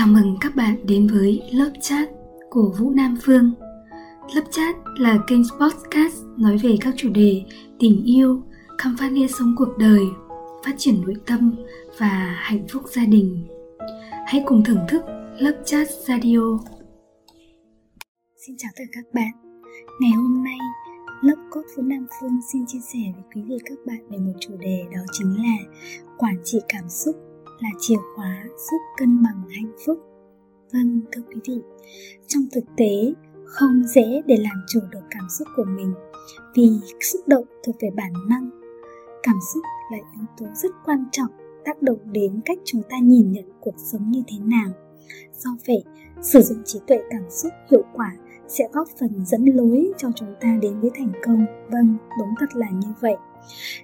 Chào mừng các bạn đến với lớp chat của Vũ Nam Phương. Lớp chat là kênh podcast nói về các chủ đề tình yêu, khám phá nghĩa sống cuộc đời, phát triển nội tâm và hạnh phúc gia đình. Hãy cùng thưởng thức lớp chat radio. Xin chào tất cả các bạn. Ngày hôm nay, lớp cốt Vũ Nam Phương xin chia sẻ với quý vị các bạn về một chủ đề đó chính là quản trị cảm xúc là chìa khóa giúp cân bằng hạnh phúc. Vâng, thưa quý vị, trong thực tế không dễ để làm chủ được cảm xúc của mình vì xúc động thuộc về bản năng. Cảm xúc là yếu tố rất quan trọng tác động đến cách chúng ta nhìn nhận cuộc sống như thế nào. Do vậy, sử dụng trí tuệ cảm xúc hiệu quả sẽ góp phần dẫn lối cho chúng ta đến với thành công. Vâng, đúng thật là như vậy.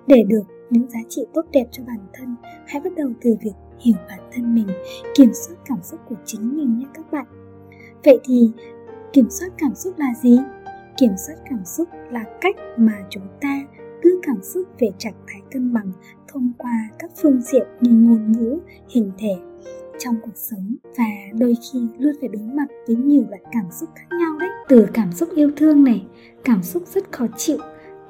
Để được những giá trị tốt đẹp cho bản thân, hãy bắt đầu từ việc hiểu bản thân mình kiểm soát cảm xúc của chính mình nhé các bạn. Vậy thì kiểm soát cảm xúc là gì? Kiểm soát cảm xúc là cách mà chúng ta đưa cảm xúc về trạng thái cân bằng thông qua các phương diện như ngôn ngữ hình thể trong cuộc sống và đôi khi luôn phải đối mặt với nhiều loại cảm xúc khác nhau đấy. Từ cảm xúc yêu thương này cảm xúc rất khó chịu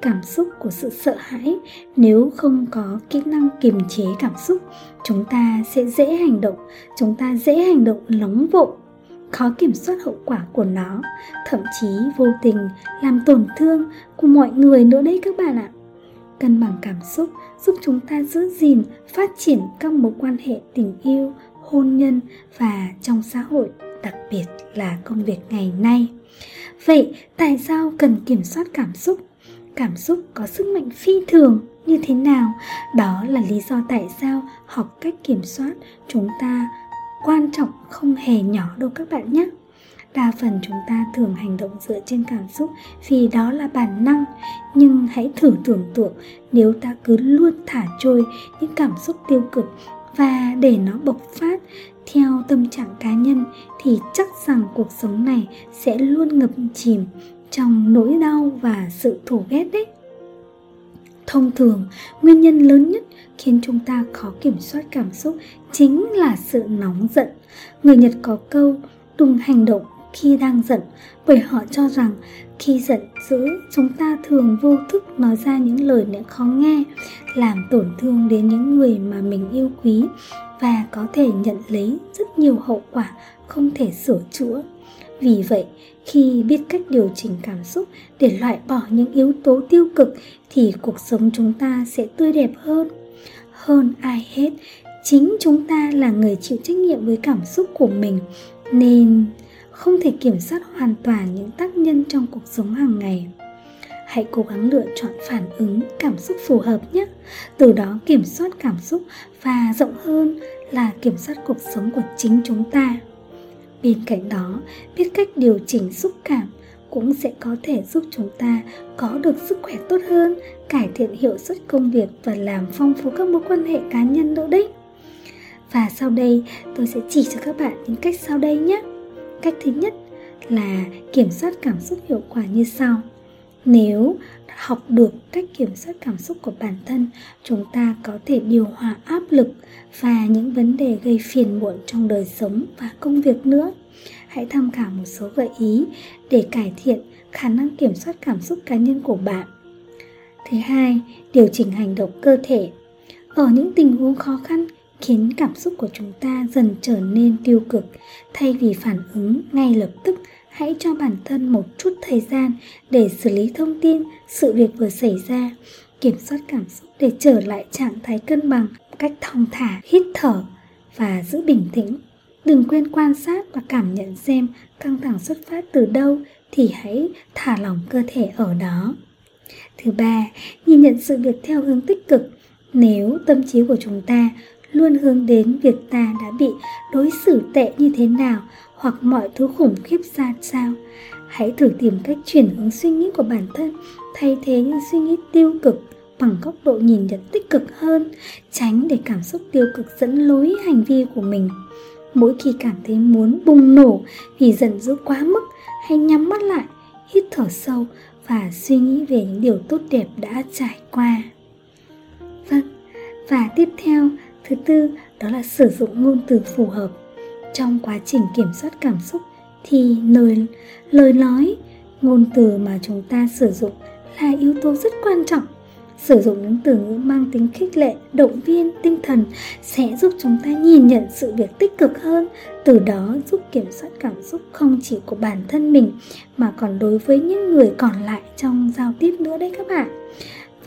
cảm xúc của sự sợ hãi. Nếu không có kỹ năng kiềm chế cảm xúc, chúng ta sẽ dễ hành động, chúng ta dễ hành động nóng vội, khó kiểm soát hậu quả của nó, thậm chí vô tình làm tổn thương của mọi người nữa đấy các bạn ạ. Cân bằng cảm xúc giúp chúng ta giữ gìn, phát triển các mối quan hệ tình yêu, hôn nhân và trong xã hội, đặc biệt là công việc ngày nay. Vậy tại sao cần kiểm soát cảm xúc? Cảm xúc, có sức mạnh phi thường như thế nào? Đó là lý do tại sao học cách kiểm soát chúng ta quan trọng không hề nhỏ đâu các bạn nhé. Đa phần chúng ta thường hành động dựa trên cảm xúc vì đó là bản năng. Nhưng hãy thử tưởng tượng nếu ta cứ luôn thả trôi những cảm xúc tiêu cực và để nó bộc phát theo tâm trạng cá nhân thì chắc rằng cuộc sống này sẽ luôn ngập chìm trong nỗi đau và sự thù ghét đấy. Thông thường, nguyên nhân lớn nhất khiến chúng ta khó kiểm soát cảm xúc chính là sự nóng giận. Người nhật có câu đừng hành động khi đang giận bởi họ cho rằng khi giận dữ, chúng ta thường vô thức nói ra những lời lẽ khó nghe, làm tổn thương đến những người mà mình yêu quý và có thể nhận lấy rất nhiều hậu quả không thể sửa chữa vì vậy, khi biết cách điều chỉnh cảm xúc để loại bỏ những yếu tố tiêu cực thì cuộc sống chúng ta sẽ tươi đẹp hơn. Hơn ai hết, chính chúng ta là người chịu trách nhiệm với cảm xúc của mình, nên không thể kiểm soát hoàn toàn những tác nhân trong cuộc sống hàng ngày. Hãy cố gắng lựa chọn phản ứng cảm xúc phù hợp nhé. Từ đó kiểm soát cảm xúc và rộng hơn là kiểm soát cuộc sống của chính chúng ta bên cạnh đó, biết cách điều chỉnh xúc cảm cũng sẽ có thể giúp chúng ta có được sức khỏe tốt hơn, cải thiện hiệu suất công việc và làm phong phú các mối quan hệ cá nhân nữa đấy. Và sau đây, tôi sẽ chỉ cho các bạn những cách sau đây nhé. Cách thứ nhất là kiểm soát cảm xúc hiệu quả như sau nếu học được cách kiểm soát cảm xúc của bản thân, chúng ta có thể điều hòa áp lực và những vấn đề gây phiền muộn trong đời sống và công việc nữa. Hãy tham khảo một số gợi ý để cải thiện khả năng kiểm soát cảm xúc cá nhân của bạn. Thứ hai, điều chỉnh hành động cơ thể. Ở những tình huống khó khăn khiến cảm xúc của chúng ta dần trở nên tiêu cực thay vì phản ứng ngay lập tức hãy cho bản thân một chút thời gian để xử lý thông tin, sự việc vừa xảy ra, kiểm soát cảm xúc để trở lại trạng thái cân bằng cách thong thả, hít thở và giữ bình tĩnh. Đừng quên quan sát và cảm nhận xem căng thẳng xuất phát từ đâu thì hãy thả lỏng cơ thể ở đó. Thứ ba, nhìn nhận sự việc theo hướng tích cực. Nếu tâm trí của chúng ta luôn hướng đến việc ta đã bị đối xử tệ như thế nào hoặc mọi thứ khủng khiếp ra sao. Hãy thử tìm cách chuyển hướng suy nghĩ của bản thân, thay thế những suy nghĩ tiêu cực bằng góc độ nhìn nhận tích cực hơn, tránh để cảm xúc tiêu cực dẫn lối hành vi của mình. Mỗi khi cảm thấy muốn bùng nổ vì giận dữ quá mức, hãy nhắm mắt lại, hít thở sâu và suy nghĩ về những điều tốt đẹp đã trải qua. Vâng và tiếp theo, thứ tư, đó là sử dụng ngôn từ phù hợp trong quá trình kiểm soát cảm xúc thì lời lời nói, ngôn từ mà chúng ta sử dụng là yếu tố rất quan trọng. Sử dụng những từ ngữ mang tính khích lệ, động viên, tinh thần sẽ giúp chúng ta nhìn nhận sự việc tích cực hơn. Từ đó giúp kiểm soát cảm xúc không chỉ của bản thân mình mà còn đối với những người còn lại trong giao tiếp nữa đấy các bạn.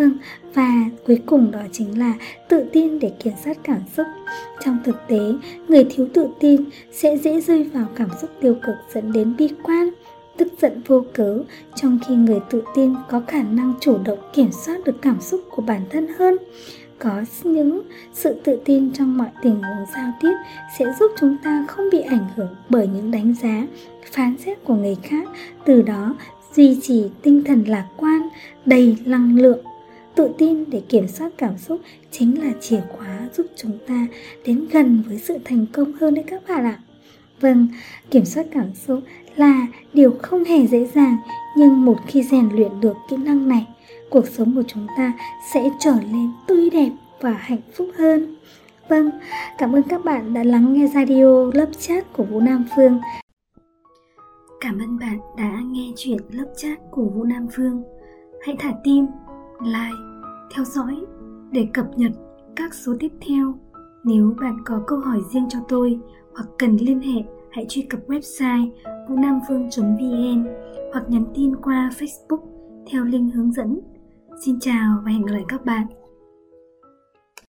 Vâng, và cuối cùng đó chính là tự tin để kiểm soát cảm xúc. Trong thực tế, người thiếu tự tin sẽ dễ rơi vào cảm xúc tiêu cực dẫn đến bi quan, tức giận vô cớ, trong khi người tự tin có khả năng chủ động kiểm soát được cảm xúc của bản thân hơn. Có những sự tự tin trong mọi tình huống giao tiếp sẽ giúp chúng ta không bị ảnh hưởng bởi những đánh giá, phán xét của người khác, từ đó duy trì tinh thần lạc quan, đầy năng lượng tự tin để kiểm soát cảm xúc chính là chìa khóa giúp chúng ta đến gần với sự thành công hơn đấy các bạn ạ. Vâng kiểm soát cảm xúc là điều không hề dễ dàng, nhưng một khi rèn luyện được kỹ năng này, cuộc sống của chúng ta sẽ trở nên tươi đẹp và hạnh phúc hơn. Vâng cảm ơn các bạn đã lắng nghe radio lớp chat của vũ nam phương. Cảm ơn bạn đã nghe chuyện lớp chat của vũ nam phương. Hãy thả tim like theo dõi để cập nhật các số tiếp theo. Nếu bạn có câu hỏi riêng cho tôi hoặc cần liên hệ, hãy truy cập website vũ.nam.phương.vn hoặc nhắn tin qua Facebook theo link hướng dẫn. Xin chào và hẹn gặp lại các bạn